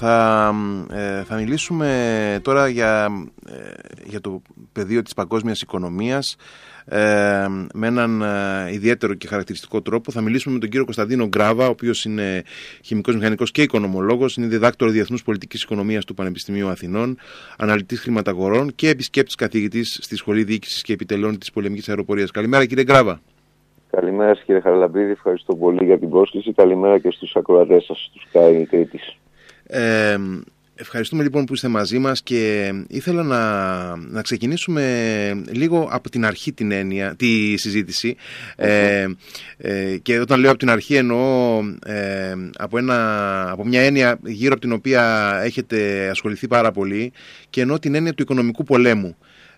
θα, ε, θα μιλήσουμε τώρα για, ε, για το πεδίο της παγκόσμιας οικονομίας ε, με έναν ιδιαίτερο και χαρακτηριστικό τρόπο. Θα μιλήσουμε με τον κύριο Κωνσταντίνο Γκράβα, ο οποίος είναι χημικός μηχανικός και οικονομολόγος, είναι διδάκτορο Διεθνούς Πολιτικής Οικονομίας του Πανεπιστημίου Αθηνών, αναλυτής χρηματαγορών και επισκέπτης καθηγητής στη Σχολή Διοίκησης και Επιτελών της Πολεμικής Αεροπορίας. Καλημέρα κύριε Γκράβα. Καλημέρα κύριε Χαραλαμπίδη, ευχαριστώ πολύ για την πρόσκληση. Καλημέρα και στους ακροατές σας, τους Κάι Κρήτης. Ε, ευχαριστούμε λοιπόν που είστε μαζί μας και ήθελα να, να ξεκινήσουμε λίγο από την αρχή την έννοια, τη συζήτηση ε, ε, και όταν λέω από την αρχή εννοώ ε, από, ένα, από μια έννοια γύρω από την οποία έχετε ασχοληθεί πάρα πολύ και εννοώ την έννοια του οικονομικού πολέμου.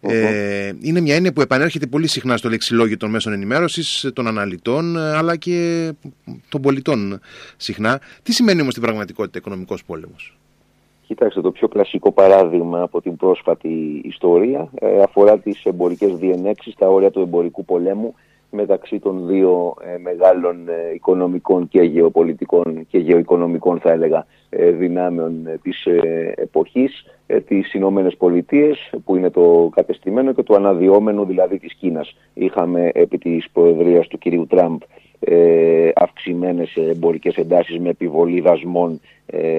Ε, είναι μια έννοια που επανέρχεται πολύ συχνά στο λεξιλόγιο των μέσων ενημέρωσης, των αναλυτών, αλλά και των πολιτών συχνά. Τι σημαίνει όμως στην πραγματικότητα οικονομικός πόλεμος; Κοιτάξτε, το πιο κλασικό παράδειγμα από την πρόσφατη ιστορία ε, αφορά τις εμπορικές διενέξεις, τα όρια του εμπορικού πολέμου μεταξύ των δύο ε, μεγάλων ε, οικονομικών και γεωπολιτικών και γεωοικονομικών θα έλεγα ε, δυνάμεων της εποχής, τις Ηνωμένες Πολιτείες που είναι το κατεστημένο και το αναδυόμενο δηλαδή της Κίνας. Είχαμε επί της προεδρίας του κυρίου Τραμπ ε, αυξημένες εμπορικές εντάσεις με επιβολή δασμών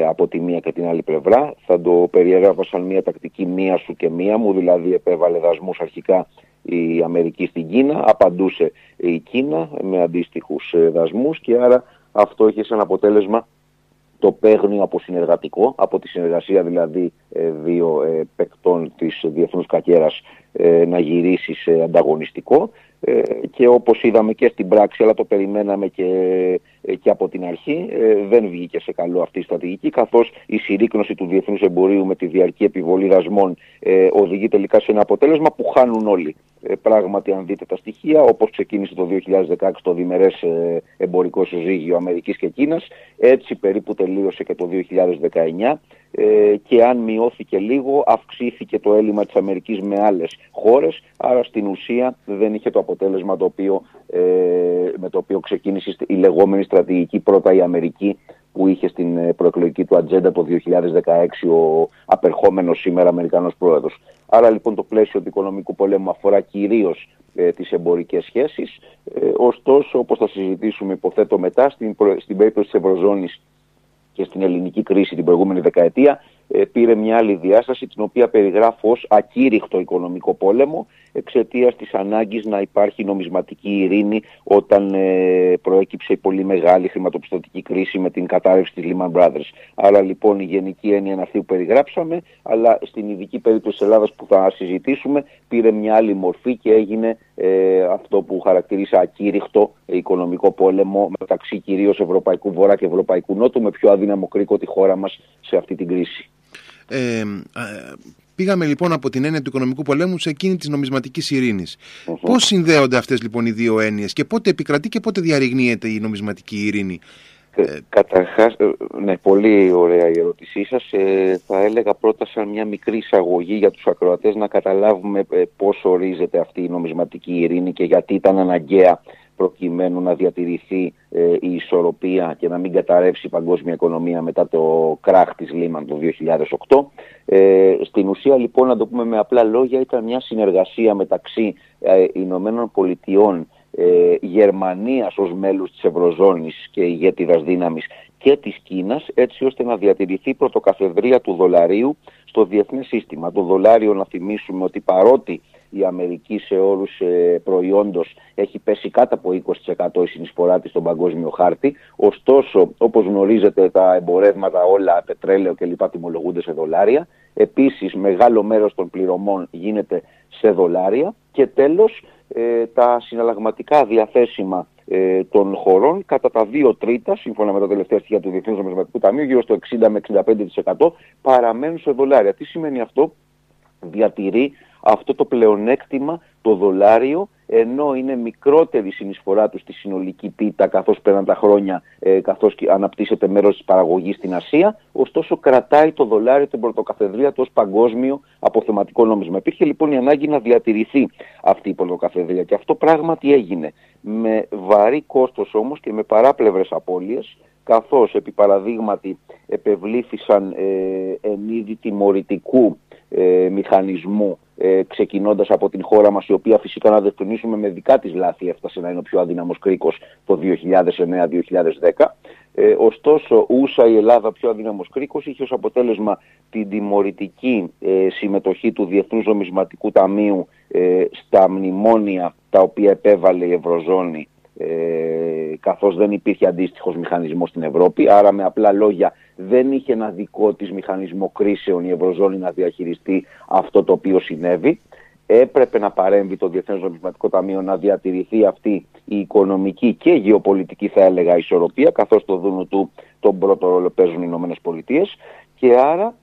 από τη μία και την άλλη πλευρά. Θα το περιέγραφα σαν μια τακτική μία σου και μία μου, δηλαδή επέβαλε δασμούς αρχικά η Αμερική στην Κίνα, απαντούσε η Κίνα με αντίστοιχους ε, δασμούς και άρα αυτό είχε σαν αποτέλεσμα το παίγνιο από συνεργατικό, από τη συνεργασία δηλαδή ε, δύο ε, παικτών της διεθνούς κακέρας να γυρίσει σε ανταγωνιστικό. Και όπως είδαμε και στην πράξη αλλά το περιμέναμε και, και από την αρχή δεν βγήκε σε καλό αυτή η στρατηγική καθώς η συρρήκνωση του διεθνούς εμπορίου με τη διαρκή επιβολή δασμών οδηγεί τελικά σε ένα αποτέλεσμα που χάνουν όλοι. Ε, πράγματι αν δείτε τα στοιχεία, όπως ξεκίνησε το 2016 το διμερές ε, εμπορικό συζύγιο Αμερικής και Κίνας, έτσι περίπου τελείωσε και το 2019 ε, και αν μειώθηκε λίγο αυξήθηκε το έλλειμμα της Αμερικής με άλλες χώρες, άρα στην ουσία δεν είχε το αποτέλεσμα το οποίο, με το οποίο ξεκίνησε η λεγόμενη στρατηγική πρώτα η Αμερική που είχε στην προεκλογική του ατζέντα το 2016 ο απερχόμενος σήμερα Αμερικανός Πρόεδρος. Άρα λοιπόν το πλαίσιο του οικονομικού πολέμου αφορά κυρίως ε, τις εμπορικές σχέσεις. Ε, ωστόσο, όπως θα συζητήσουμε υποθέτω μετά, στην, στην περίπτωση της Ευρωζώνης και στην ελληνική κρίση την προηγούμενη δεκαετία, ε, πήρε μια άλλη διάσταση την οποία περιγράφω ως ακήρυχτο οικονομικό πόλεμο εξαιτίας της ανάγκης να υπάρχει νομισματική ειρήνη όταν ε, προέκυψε η πολύ μεγάλη χρηματοπιστωτική κρίση με την κατάρρευση της Lehman Brothers. Άρα λοιπόν η γενική έννοια είναι αυτή που περιγράψαμε αλλά στην ειδική περίπτωση της Ελλάδας που θα συζητήσουμε πήρε μια άλλη μορφή και έγινε ε, αυτό που χαρακτηρίσα ακήρυχτο οικονομικό πόλεμο μεταξύ κυρίως Ευρωπαϊκού Βορρά και Ευρωπαϊκού Νότου με πιο αδύναμο κρίκο τη χώρα μας σε αυτή την κρίση. Ε, πήγαμε λοιπόν από την έννοια του οικονομικού πολέμου σε εκείνη της νομισματικής ειρήνης. Uh-huh. Πώς συνδέονται αυτές λοιπόν οι δύο έννοιες και πότε επικρατεί και πότε διαρριγνύεται η νομισματική ειρήνη; Ε, καταρχάς, ε, ναι, πολύ ωραία η ερώτησή σας. Ε, θα έλεγα πρώτα σαν μια μικρή εισαγωγή για τους ακροατές να καταλάβουμε ε, πώς ορίζεται αυτή η νομισματική ειρήνη και γιατί ήταν αναγκαία προκειμένου να διατηρηθεί ε, η ισορροπία και να μην καταρρεύσει η παγκόσμια οικονομία μετά το κράχ της Λίμαν το 2008. Ε, στην ουσία λοιπόν να το πούμε με απλά λόγια ήταν μια συνεργασία μεταξύ ε, Ηνωμένων Πολιτειών ε, Γερμανίας ως μέλους της Ευρωζώνης και ηγέτιδας δύναμης και της Κίνας έτσι ώστε να διατηρηθεί η πρωτοκαθεδρία του δολαρίου στο διεθνές σύστημα. Το δολάριο να θυμίσουμε ότι παρότι η Αμερική σε όρους ε, προϊόντος έχει πέσει κάτω από 20% η συνεισφορά της στον παγκόσμιο χάρτη. Ωστόσο, όπως γνωρίζετε, τα εμπορεύματα όλα, πετρέλαιο κλπ. τιμολογούνται σε δολάρια. Επίσης, μεγάλο μέρος των πληρωμών γίνεται σε δολάρια. Και τέλος, ε, τα συναλλαγματικά διαθέσιμα ε, των χωρών κατά τα 2 τρίτα, σύμφωνα με τα τελευταία στοιχεία του Διεθνούς Νομισματικού Ταμείου, γύρω στο 60 με 65% παραμένουν σε δολάρια. Τι σημαίνει αυτό; Διατηρεί αυτό το πλεονέκτημα το δολάριο ενώ είναι μικρότερη η συνεισφορά του στη συνολική πίτα καθώς πέραν τα χρόνια ε, καθώς αναπτύσσεται μέρος της παραγωγής στην Ασία ωστόσο κρατάει το δολάριο την πρωτοκαθεδρία του ως παγκόσμιο αποθεματικό νόμισμα. Υπήρχε λοιπόν η ανάγκη να διατηρηθεί αυτή η πρωτοκαθεδρία και αυτό πράγματι έγινε με βαρύ κόστος όμως και με παράπλευρες απώλειες καθώς επί παραδείγματι επευλήθησαν ε, εν είδη τιμωρητικού ε, μηχανισμού ε, ξεκινώντας από την χώρα μας η οποία φυσικά να δευτονίσουμε με δικά της λάθη έφτασε να είναι ο πιο αδύναμος κρίκος το 2009-2010 ε, ωστόσο ούσα η Ελλάδα πιο αδύναμος κρίκος είχε ως αποτέλεσμα την τιμωρητική ε, συμμετοχή του Διεθνούς Νομισματικού Ταμείου ε, στα μνημόνια τα οποία επέβαλε η Ευρωζώνη ε, καθώς δεν υπήρχε αντίστοιχος μηχανισμός στην Ευρώπη. Άρα με απλά λόγια δεν είχε ένα δικό της μηχανισμό κρίσεων η Ευρωζώνη να διαχειριστεί αυτό το οποίο συνέβη. Έπρεπε να παρέμβει το Διεθνές Νομισματικό Ταμείο να διατηρηθεί αυτή η οικονομική και γεωπολιτική θα έλεγα ισορροπία καθώς το δούνου του τον πρώτο ρόλο παίζουν οι Ηνωμένες Πολιτείες και άρα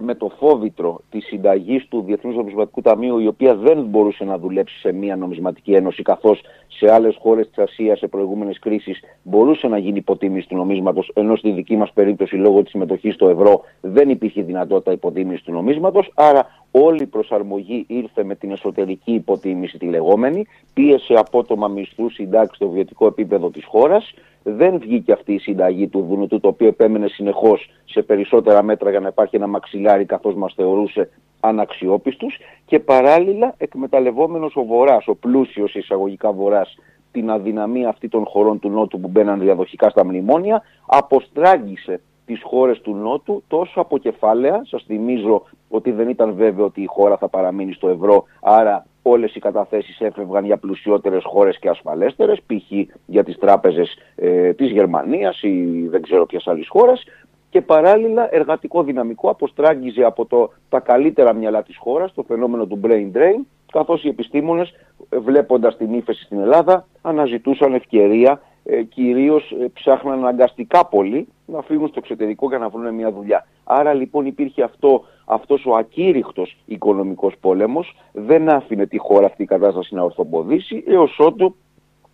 με το φόβητρο της συνταγής του Διεθνούς Νομισματικού Ταμείου η οποία δεν μπορούσε να δουλέψει σε μια νομισματική ένωση καθώς σε άλλες χώρες της Ασίας σε προηγούμενες κρίσεις μπορούσε να γίνει υποτίμηση του νομίσματος ενώ στη δική μας περίπτωση λόγω της συμμετοχής στο ευρώ δεν υπήρχε δυνατότητα υποτίμησης του νομίσματος άρα όλη η προσαρμογή ήρθε με την εσωτερική υποτίμηση τη λεγόμενη, πίεσε απότομα μισθού συντάξει στο βιωτικό επίπεδο της χώρας, δεν βγήκε αυτή η συνταγή του Δουνουτού, το οποίο επέμενε συνεχώς σε περισσότερα μέτρα για να υπάρχει ένα μαξιλάρι καθώς μας θεωρούσε αναξιόπιστους και παράλληλα εκμεταλλευόμενος ο Βορράς, ο πλούσιος εισαγωγικά Βορράς, την αδυναμία αυτή των χωρών του Νότου που μπαίναν διαδοχικά στα μνημόνια, αποστράγγισε τις χώρες του Νότου τόσο από κεφάλαια, σας θυμίζω ότι δεν ήταν βέβαιο ότι η χώρα θα παραμείνει στο ευρώ, άρα όλες οι καταθέσεις έφευγαν για πλουσιότερες χώρες και ασφαλέστερες, π.χ. για τις τράπεζες ε, της Γερμανίας ή δεν ξέρω ποιας άλλης χώρας, και παράλληλα εργατικό δυναμικό αποστράγγιζε από το, τα καλύτερα μυαλά της χώρας, το φαινόμενο του brain drain, καθώς οι επιστήμονες ε, βλέποντας την ύφεση στην Ελλάδα αναζητούσαν ευκαιρία ε, κυρίως ε, ψάχναν αναγκαστικά πολύ να φύγουν στο εξωτερικό για να βρουν μια δουλειά. Άρα λοιπόν υπήρχε αυτό, αυτός ο ακήρυχτος οικονομικός πόλεμος, δεν άφηνε τη χώρα αυτή η κατάσταση να ορθοποδήσει, έως ότου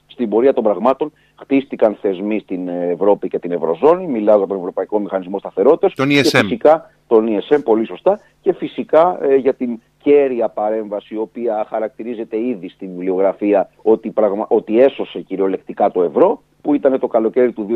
στην πορεία των πραγμάτων χτίστηκαν θεσμοί στην Ευρώπη και την Ευρωζώνη, μιλάω για τον Ευρωπαϊκό Μηχανισμό Σταθερότητας τον ESM. και φυσικά τον ESM, πολύ σωστά, και φυσικά ε, για την κέρια παρέμβαση, η οποία χαρακτηρίζεται ήδη στην βιβλιογραφία ότι, πραγμα... ότι έσωσε κυριολεκτικά το ευρώ, που ήταν το καλοκαίρι του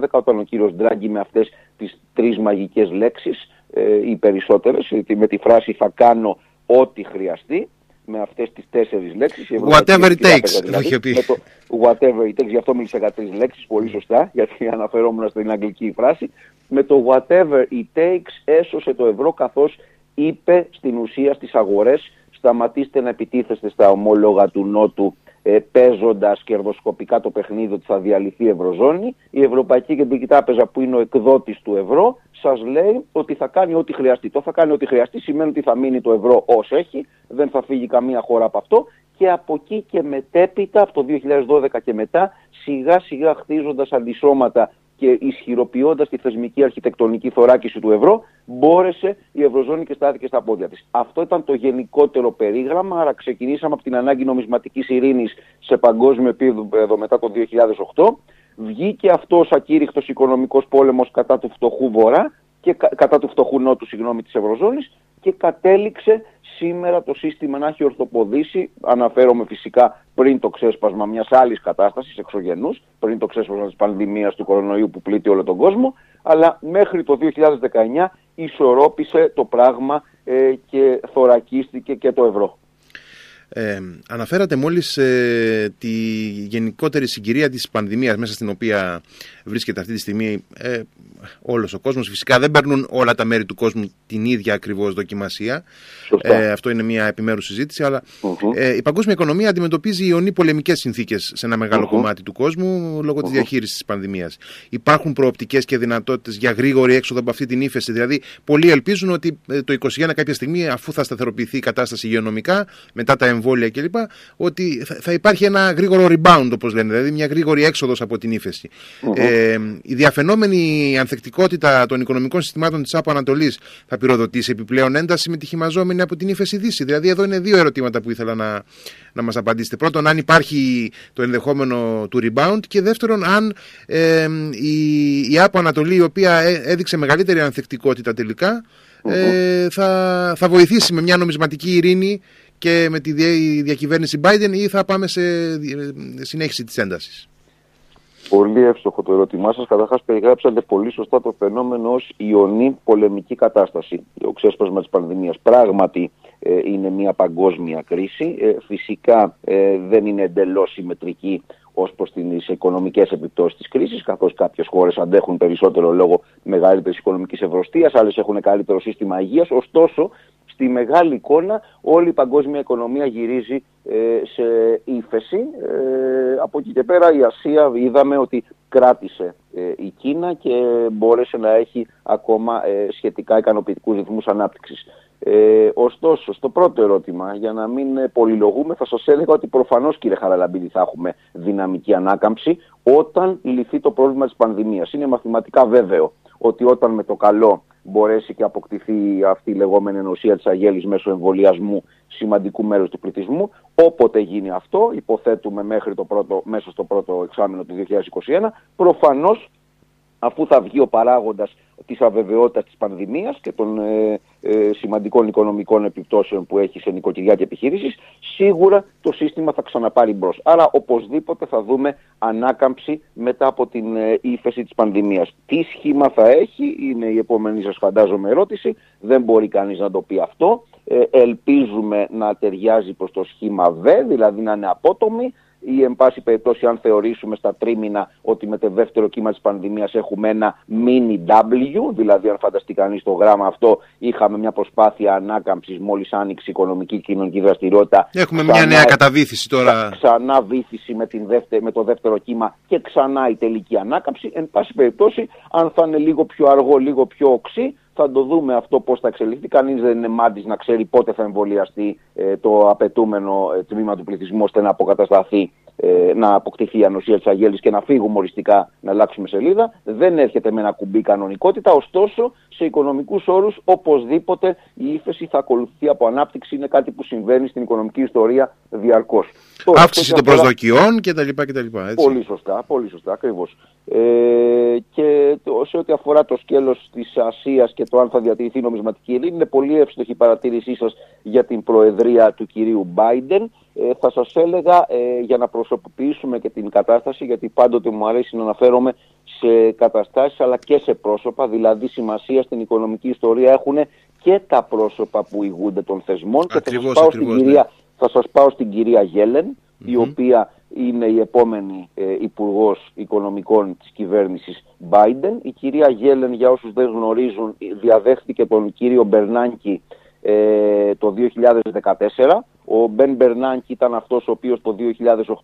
2012, όταν ο κύριος Ντράγκη με αυτές τις τρεις μαγικές λέξεις, ε, οι περισσότερες, με τη φράση «θα κάνω ό,τι χρειαστεί», με αυτές τις τέσσερις λέξεις. Whatever it takes, δηλαδή, πει. Με το whatever it takes, γι' αυτό μίλησα για τρεις λέξεις, πολύ σωστά, γιατί αναφερόμουν στην αγγλική φράση. Με το whatever it takes έσωσε το ευρώ καθώς είπε στην ουσία στις αγορές σταματήστε να επιτίθεστε στα ομόλογα του Νότου ε, παίζοντας κερδοσκοπικά το παιχνίδι ότι θα διαλυθεί η Ευρωζώνη. Η Ευρωπαϊκή Κεντρική Τράπεζα, που είναι ο εκδότης του ευρώ, σας λέει ότι θα κάνει ό,τι χρειαστεί. Το θα κάνει ό,τι χρειαστεί σημαίνει ότι θα μείνει το ευρώ ως έχει, δεν θα φύγει καμία χώρα από αυτό και από εκεί και μετέπειτα, από το 2012 και μετά, σιγά σιγά χτίζοντας αντισώματα και ισχυροποιώντας τη θεσμική αρχιτεκτονική θωράκιση του ευρώ, μπόρεσε η Ευρωζώνη και στάθηκε στα πόδια της. Αυτό ήταν το γενικότερο περίγραμμα, άρα ξεκινήσαμε από την ανάγκη νομισματικής ειρήνης σε παγκόσμιο επίπεδο μετά το 2008. Βγήκε αυτό ακήρυχτος οικονομικός πόλεμος κατά του φτωχού Βορρά και κατά του φτωχού Νότου, συγγνώμη, της Ευρωζώνης και κατέληξε σήμερα το σύστημα να έχει ορθοποδήσει, αναφέρομαι φυσικά πριν το ξέσπασμα μιας άλλης κατάστασης εξωγενούς, πριν το ξέσπασμα της πανδημίας του κορονοϊού που πλήττει όλο τον κόσμο, αλλά μέχρι το 2019 ισορρόπησε το πράγμα ε, και θωρακίστηκε και το ευρώ. Ε, αναφέρατε μόλις ε, τη γενικότερη συγκυρία της πανδημίας μέσα στην οποία βρίσκεται αυτή τη στιγμή ε, όλος ο κόσμος. Φυσικά δεν παίρνουν όλα τα μέρη του κόσμου την ίδια ακριβώς δοκιμασία. Ε, αυτό είναι μια επιμέρους συζήτηση. Αλλά ε, η παγκόσμια οικονομία αντιμετωπίζει ιονί πολεμικές συνθήκες σε ένα μεγάλο κομμάτι του κόσμου λόγω της διαχείρισης της πανδημίας. Υπάρχουν προοπτικές και δυνατότητες για γρήγορη έξοδο από αυτή την ύφεση. Δηλαδή, πολλοί ελπίζουν ότι ε, το 2021 κάποια στιγμή, αφού θα σταθεροποιηθεί η κατάσταση υγειονομικά, μετά τα εμβόλια κλπ., ότι θα υπάρχει ένα γρήγορο rebound, όπως λένε, δηλαδή μια γρήγορη έξοδος από την ύφεση. Ε, η διαφαινόμενη ανθεκτικότητα των οικονομικών συστημάτων της ΑΠΟ Ανατολής θα πυροδοτήσει επιπλέον ένταση με τη χυμαζόμενη από την ύφεση Δύση. Δηλαδή, εδώ είναι δύο ερωτήματα που ήθελα να, να μας απαντήσετε. Πρώτον, αν υπάρχει το ενδεχόμενο του rebound και δεύτερον, αν ε, η, η ΑΠΟ Ανατολή, η οποία ε, έδειξε μεγαλύτερη ανθεκτικότητα τελικά, ε, θα, θα βοηθήσει με μια νομισματική ειρήνη και με τη διακυβέρνηση Biden ή θα πάμε σε συνέχιση της έντασης; Πολύ εύστοχο το ερώτημά σας. Καταρχάς, περιγράψατε πολύ σωστά το φαινόμενο ως ιονή πολεμική κατάσταση. Ο ξέσπασμα της πανδημίας πράγματι ε, είναι μια παγκόσμια κρίση. Ε, φυσικά ε, δεν είναι εντελώς συμμετρική ως προς τις οικονομικές επιπτώσεις της κρίσης, καθώς κάποιες χώρες αντέχουν περισσότερο λόγω μεγαλύτερης οικονομικής ευρωστίας, άλλες έχουν καλύτερο σύστημα υγείας. Ωστόσο, στη μεγάλη εικόνα όλη η παγκόσμια οικονομία γυρίζει ε, σε ύφεση. Ε, από εκεί και πέρα η Ασία είδαμε ότι κράτησε ε, η Κίνα και μπόρεσε να έχει ακόμα σχετικά ικανοποιητικούς ρυθμούς ανάπτυξης. Ε, ωστόσο, στο πρώτο ερώτημα, για να μην πολυλογούμε, θα σας έλεγα ότι προφανώς κύριε Χαραλαμπίδη θα έχουμε δυναμική ανάκαμψη όταν λυθεί το πρόβλημα της πανδημίας. Είναι μαθηματικά βέβαιο ότι όταν με το καλό μπορέσει και αποκτηθεί αυτή η λεγόμενη ενωσία της αγέλης μέσω εμβολιασμού σημαντικού μέρους του πληθυσμού. Όποτε γίνει αυτό, υποθέτουμε μέχρι το πρώτο, μέσα στο πρώτο εξάμεινο του 2021, προφανώς αφού θα βγει ο παράγοντας της αβεβαιότητας της πανδημίας και των ε, ε, σημαντικών οικονομικών επιπτώσεων που έχει σε νοικοκυριά και επιχείρησεις, σίγουρα το σύστημα θα ξαναπάρει μπρος. Άρα οπωσδήποτε θα δούμε ανάκαμψη μετά από την ε, ύφεση της πανδημίας. Τι σχήμα θα έχει είναι η επόμενη σας φαντάζομαι ερώτηση, δεν μπορεί κανείς να το πει αυτό. Ε, ελπίζουμε να ταιριάζει προς το σχήμα Β, δηλαδή να είναι απότομη, ή εν πάση περιπτώσει αν θεωρήσουμε στα τρίμηνα ότι με το δεύτερο κύμα της πανδημίας έχουμε ένα mini W, δηλαδή αν φανταστεί κανείς το γράμμα αυτό είχαμε μια προσπάθεια ανάκαμψης μόλις άνοιξε η οικονομική και κοινωνική δραστηριότητα. Έχουμε μια νέα καταβήθηση τώρα. Ξανά βήθηση με, την με το δεύτερο κύμα και ξανά η τελική ανάκαμψη. Εν πάση περιπτώσει αν θα είναι λίγο πιο αργό, λίγο πιο οξύ θα το δούμε αυτό πώς θα εξελιχθεί. Κανείς δεν είναι μάντης να ξέρει πότε θα εμβολιαστεί ε, το απαιτούμενο ε, τμήμα του πληθυσμού ώστε να αποκατασταθεί ε, να αποκτηθεί η ανοσία της αγέλης και να φύγουμε οριστικά να αλλάξουμε σελίδα. Δεν έρχεται με ένα κουμπί κανονικότητα, ωστόσο σε οικονομικούς όρους οπωσδήποτε η ύφεση θα ακολουθεί από ανάπτυξη, είναι κάτι που συμβαίνει στην οικονομική ιστορία διαρκώς. Αύξηση των προσδοκιών κτλ. Πολύ σωστά, πολύ σωστά, ακριβώς. Ε, και το, σε ό,τι αφορά το σκέλος της Ασίας και το αν θα διατηρηθεί η νομισματική ειρήνη, είναι πολύ εύστοχη η παρατήρησή σας για την προεδρία του κυρίου Biden. Ε, θα σας έλεγα ε, για να προσωποποιήσουμε και την κατάσταση, γιατί πάντοτε μου αρέσει να αναφέρομαι σε καταστάσεις αλλά και σε πρόσωπα, δηλαδή σημασία στην οικονομική ιστορία έχουν και τα πρόσωπα που ηγούνται των θεσμών. Ακριβώς, και θα σας πάω, ακριβώς, στην, κυρία, θα σας πάω στην κυρία Γέλεν, η οποία είναι η επόμενη ε, Υπουργός Οικονομικών της κυβέρνησης Biden. Η κυρία Γέλεν, για όσους δεν γνωρίζουν, διαδέχθηκε τον κύριο Μπερνάνκι ε, το 2014 ο Μπεν Μπερνάνκι ήταν αυτός ο οποίος το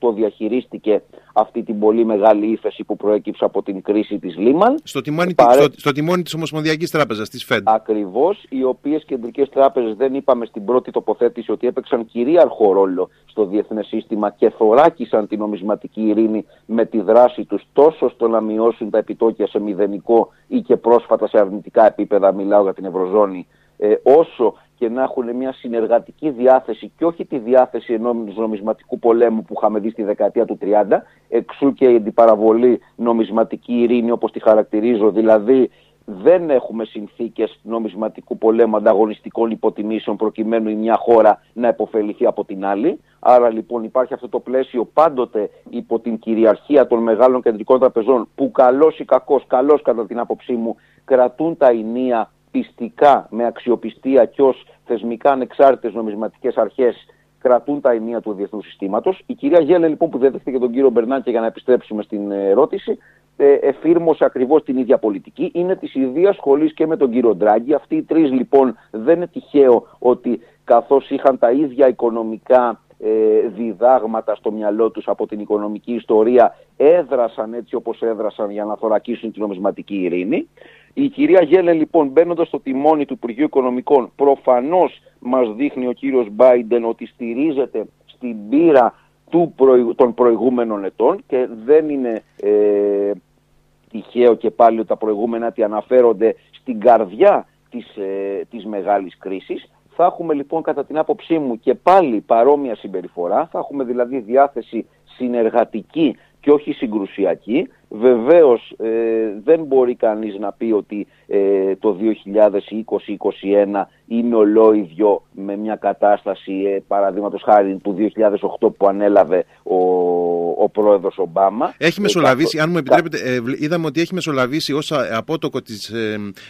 2008 διαχειρίστηκε αυτή την πολύ μεγάλη ύφεση που προέκυψε από την κρίση της Λίμαν. Στο τιμόνι, Παρέ... στο, στο τιμόνι της Ομοσπονδιακής Τράπεζας, της ΦΕΔ. Ακριβώς, οι οποίες κεντρικές τράπεζες δεν είπαμε στην πρώτη τοποθέτηση ότι έπαιξαν κυρίαρχο ρόλο στο διεθνές σύστημα και θωράκισαν την νομισματική ειρήνη με τη δράση τους τόσο στο να μειώσουν τα επιτόκια σε μηδενικό ή και πρόσφατα σε αρνητικά επίπεδα, μιλάω για την Ευρωζώνη, ε, όσο και να έχουν μια συνεργατική διάθεση και όχι τη διάθεση ενός νομισματικού πολέμου που είχαμε δει στη δεκαετία του 30, εξού και η αντιπαραβολή νομισματική ειρήνη όπως τη χαρακτηρίζω, δηλαδή δεν έχουμε συνθήκες νομισματικού πολέμου ανταγωνιστικών υποτιμήσεων προκειμένου η μια χώρα να επωφεληθεί από την άλλη. Άρα λοιπόν υπάρχει αυτό το πλαίσιο πάντοτε υπό την κυριαρχία των μεγάλων κεντρικών τραπεζών που καλός ή κακός, καλός κατά την άποψή μου, κρατούν τα ενία πιστικά, με αξιοπιστία και ως θεσμικά ανεξάρτητες νομισματικές αρχές κρατούν τα ενία του διεθνούς συστήματος. Η κυρία Γέλε λοιπόν που δέχτηκε τον κύριο Μπερνάκη για να επιστρέψουμε στην ερώτηση, ε, εφήρμοσε ακριβώς την ίδια πολιτική. Είναι της ίδιας σχολής και με τον κύριο Ντράγκη. Αυτοί οι τρεις λοιπόν δεν είναι τυχαίο ότι καθώς είχαν τα ίδια οικονομικά ε, διδάγματα στο μυαλό τους από την οικονομική ιστορία έδρασαν έτσι όπως έδρασαν για να θωρακίσουν την νομισματική ειρήνη. Η κυρία Γέλε λοιπόν μπαίνοντας στο τιμόνι του Υπουργείου Οικονομικών προφανώς μας δείχνει ο κύριος Μπάιντεν ότι στηρίζεται στην πείρα του των προηγούμενων ετών και δεν είναι ε, τυχαίο και πάλι ότι τα προηγούμενα ότι αναφέρονται στην καρδιά της, ε, της μεγάλης κρίσης. Θα έχουμε λοιπόν κατά την άποψή μου και πάλι παρόμοια συμπεριφορά, θα έχουμε δηλαδή διάθεση συνεργατική και όχι συγκρουσιακή Βεβαίως ε, δεν μπορεί κανείς να πει ότι ε, το 2020-2021 είναι ολόιδιο με μια κατάσταση ε, παραδείγματος χάρη του 2008 που ανέλαβε ο, ο πρόεδρος Ομπάμα. Έχει μεσολαβήσει, αν μου επιτρέπετε, είδαμε ότι έχει μεσολαβήσει ως απότοκο της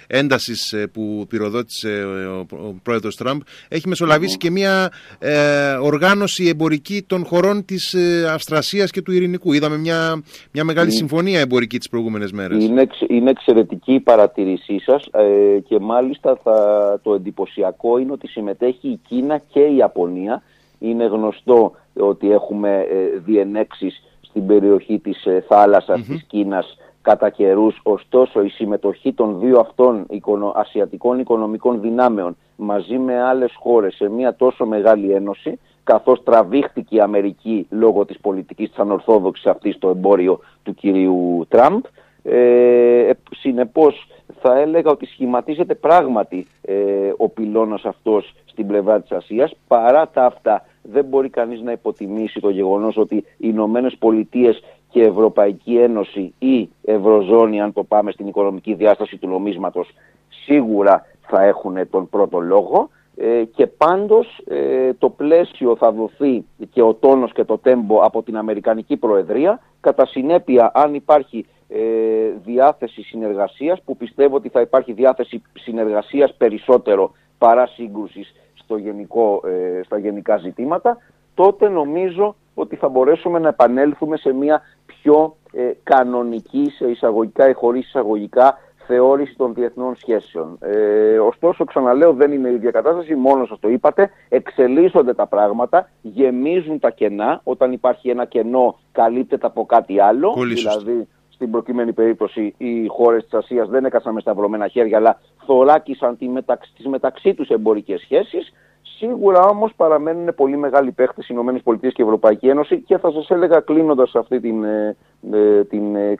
έντασης που πυροδότησε ο, πρόεδρος Τραμπ, έχει και μια οργάνωση εμπορική των χωρών της Αυστρασίας και του Ειρηνικού. Είδαμε μια, μια μεγάλη συμφωνία συμφωνία εμπορική τις προηγούμενες μέρες; Είναι, είναι εξαιρετική η παρατηρήσή σας ε, και μάλιστα θα, το εντυπωσιακό είναι ότι συμμετέχει η Κίνα και η Ιαπωνία. Είναι γνωστό ότι έχουμε ε, διενέξεις στην περιοχή της ε, θάλασσας mm-hmm. της Κίνας κατά καιρούς. Ωστόσο, η συμμετοχή των δύο αυτών ασιατικών οικονομικών δυνάμεων μαζί με άλλες χώρες σε μια τόσο μεγάλη ένωση καθώς τραβήχτηκε η Αμερική λόγω της πολιτικής της ανορθόδοξης αυτής στο εμπόριο του κυρίου Τραμπ. Ε, συνεπώς θα έλεγα ότι σχηματίζεται πράγματι ε, ο πυλώνας αυτός στην πλευρά της Ασίας. Παρά τα αυτά δεν μπορεί κανείς να υποτιμήσει το γεγονός ότι οι Ηνωμένες Πολιτείες και Ευρωπαϊκή Ένωση ή Ευρωζώνη, αν το πάμε στην οικονομική διάσταση του νομίσματος, σίγουρα θα έχουν τον πρώτο λόγο. Ε, και πάντως ε, το πλαίσιο θα δοθεί και ο τόνος και το τέμπο από την Αμερικανική Προεδρία. Κατά συνέπεια, αν υπάρχει ε, διάθεση συνεργασίας, που πιστεύω ότι θα υπάρχει διάθεση συνεργασίας περισσότερο παρά σύγκρουσης στο γενικό, στα γενικά ζητήματα, τότε νομίζω ότι θα μπορέσουμε να επανέλθουμε σε μια πιο κανονική, σε εισαγωγικά ή χωρίς εισαγωγικά, θεώρηση των διεθνών σχέσεων. Ε, ωστόσο, ξαναλέω, δεν είναι η ίδια κατάσταση, μόνος σας το είπατε. Εξελίσσονται τα πράγματα, γεμίζουν τα κενά. Όταν υπάρχει ένα κενό, καλύπτεται από κάτι άλλο. δηλαδή, στην προκειμένη περίπτωση, οι χώρες της Ασίας δεν έκασαν με σταυρωμένα χέρια, αλλά θωράκισαν τι μεταξύ, τις μεταξύ τους εμπορικές σχέσεις. Σίγουρα όμως παραμένουν πολύ μεγάλοι παίχτες οι ΗΠΑ και η Ευρωπαϊκή Ένωση και θα σας έλεγα κλείνοντας αυτή την, ε, ε, την ε,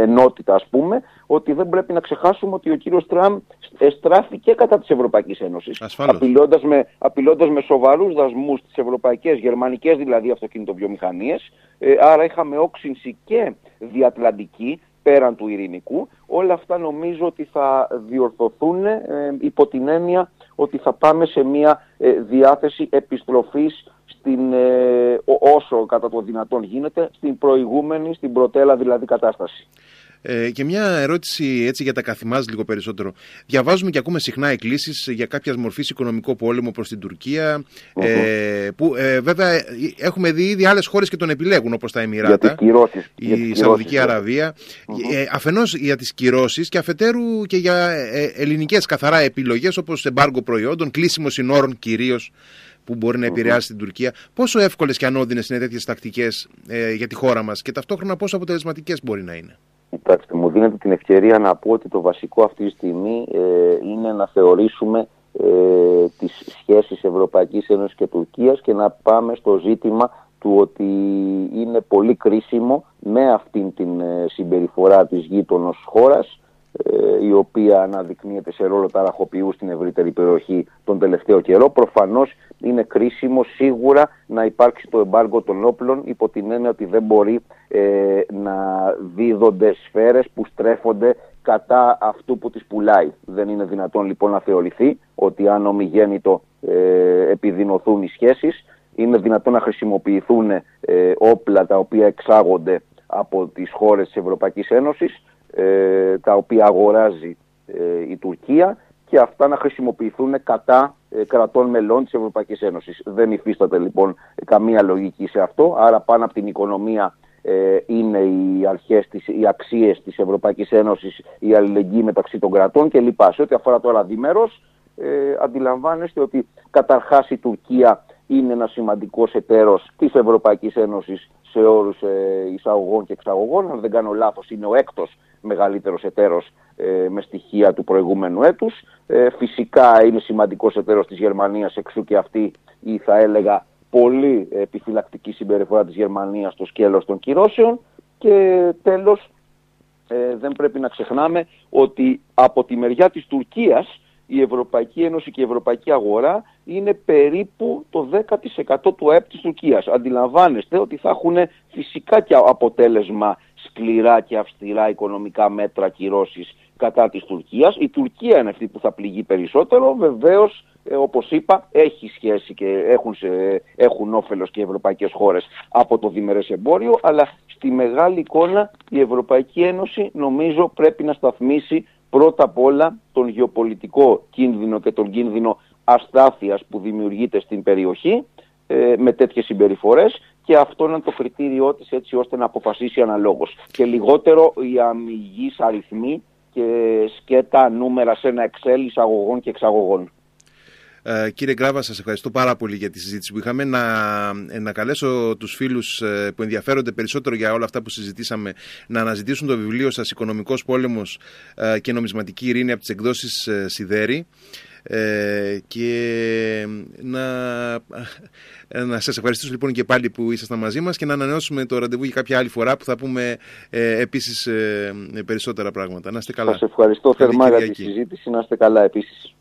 ενότητα ας πούμε ότι δεν πρέπει να ξεχάσουμε ότι ο κύριος Τραμπ εστράφηκε κατά της Ευρωπαϊκής Ένωσης. Απειλώντας με, απειλώντας με σοβαρούς δασμούς τις ευρωπαϊκές, γερμανικές δηλαδή αυτοκινητοβιομηχανίες άρα είχαμε όξυνση και διατλαντική πέραν του ειρηνικού. Όλα αυτά νομίζω ότι θα διορθωθούν υπό την έννοια ότι θα πάμε σε μια ε, διάθεση επιστροφής στην, ε, όσο κατά το δυνατόν γίνεται στην προηγούμενη, στην πρωτέλα δηλαδή κατάσταση. Ε, και μια ερώτηση έτσι για τα καθημάς λίγο περισσότερο. Διαβάζουμε και ακούμε συχνά εκκλήσεις για κάποια μορφής οικονομικό πόλεμο προς την τουρκια ε, που ε, βέβαια έχουμε δει ήδη άλλες χώρες και τον επιλέγουν όπως τα Εμμυράτα, η Σαουδική Αραβία. Ε, αφενός για τις κυρώσεις και αφετέρου και για ε, ελληνικές καθαρά επιλογές όπως εμπάργκο προϊόντων, κλείσιμος συνόρων κυρίως που μπορεί να επηρεάσει την Τουρκία. Πόσο εύκολες και ανώδυνες είναι τέτοιες τακτικές ε, για τη χώρα μας και ταυτόχρονα πόσο αποτελεσματικές μπορεί να είναι. Κοιτάξτε, μου δίνετε την ευκαιρία να πω ότι το βασικό αυτή τη στιγμή ε, είναι να θεωρήσουμε ε, τις σχέσεις Ευρωπαϊκής Ένωσης και Τουρκίας και να πάμε στο ζήτημα του ότι είναι πολύ κρίσιμο με αυτήν την ε, συμπεριφορά της γείτονος χώρας ε, η οποία αναδεικνύεται σε ρόλο ταραχοποιού στην ευρύτερη περιοχή τον τελευταίο καιρό. Προφανώς είναι κρίσιμο σίγουρα να υπάρξει το εμπάργκο των όπλων υπό την έννοια ότι δεν μπορεί ε, να δίδονται σφαίρες που στρέφονται κατά αυτού που τις πουλάει. Δεν είναι δυνατόν λοιπόν να θεωρηθεί ότι αν ομιγέννητο ε, επιδεινωθούν οι σχέσεις είναι δυνατόν να χρησιμοποιηθούν ε, όπλα τα οποία εξάγονται από τις χώρες της Ευρωπαϊκής Ένωσης ε, τα οποία αγοράζει ε, η Τουρκία και αυτά να χρησιμοποιηθούν κατά ε, κρατών μελών της Ευρωπαϊκής Ένωσης. Δεν υφίσταται λοιπόν καμία λογική σε αυτό, άρα πάνω από την οικονομία είναι οι αρχές, της, οι αξίες της Ευρωπαϊκής Ένωσης, η αλληλεγγύη μεταξύ των κρατών κλπ. Σε ό,τι αφορά τώρα διμέρος, ε, αντιλαμβάνεστε ότι καταρχάς η Τουρκία είναι ένας σημαντικός εταίρος της Ευρωπαϊκής Ένωσης σε όρους ε, εισαγωγών και εξαγωγών. Αν δεν κάνω λάθος είναι ο έκτος μεγαλύτερος εταίρος ε, με στοιχεία του προηγούμενου έτους. Ε, φυσικά είναι σημαντικός εταίρος της Γερμανίας εξού και αυτή ή θα έλεγα πολύ επιφυλακτική συμπεριφορά της Γερμανίας στο σκέλος των κυρώσεων. Και τέλος δεν πρέπει να ξεχνάμε ότι από τη μεριά της Τουρκίας η Ευρωπαϊκή Ένωση και η Ευρωπαϊκή Αγορά είναι περίπου το 10% του ΑΕΠ της Τουρκίας. Αντιλαμβάνεστε ότι θα έχουν φυσικά και αποτέλεσμα σκληρά και αυστηρά οικονομικά μέτρα κυρώσεις κατά της Τουρκίας. Η Τουρκία είναι αυτή που θα πληγεί περισσότερο. Βεβαίως, ε, όπως είπα, έχει σχέση και έχουν, σε, έχουν όφελος και οι ευρωπαϊκές χώρες από το διμερές εμπόριο, αλλά στη μεγάλη εικόνα η Ευρωπαϊκή Ένωση νομίζω πρέπει να σταθμίσει πρώτα απ' όλα τον γεωπολιτικό κίνδυνο και τον κίνδυνο αστάθειας που δημιουργείται στην περιοχή ε, με τέτοιες συμπεριφορές και αυτό είναι το κριτήριό της έτσι ώστε να αποφασίσει αναλόγως. Και λιγότερο οι αμυγείς αριθμοί και σκέτα νούμερα σε ένα Excel εισαγωγών και εξαγωγών. Ε, κύριε Γκράβα, σας ευχαριστώ πάρα πολύ για τη συζήτηση που είχαμε. Να, ε, να καλέσω τους φίλους ε, που ενδιαφέρονται περισσότερο για όλα αυτά που συζητήσαμε να αναζητήσουν το βιβλίο σας «Οικονομικός πόλεμος ε, και νομισματική ειρήνη» από τις εκδόσεις Σιδέρη. Ε, και να, να σας ευχαριστήσω λοιπόν και πάλι που ήσασταν μαζί μας και να ανανεώσουμε το ραντεβού για κάποια άλλη φορά που θα πούμε ε, επίσης περισσότερα πράγματα. Να είστε καλά. Σας ευχαριστώ θερμά για τη συζήτηση. Να είστε καλά επίσης.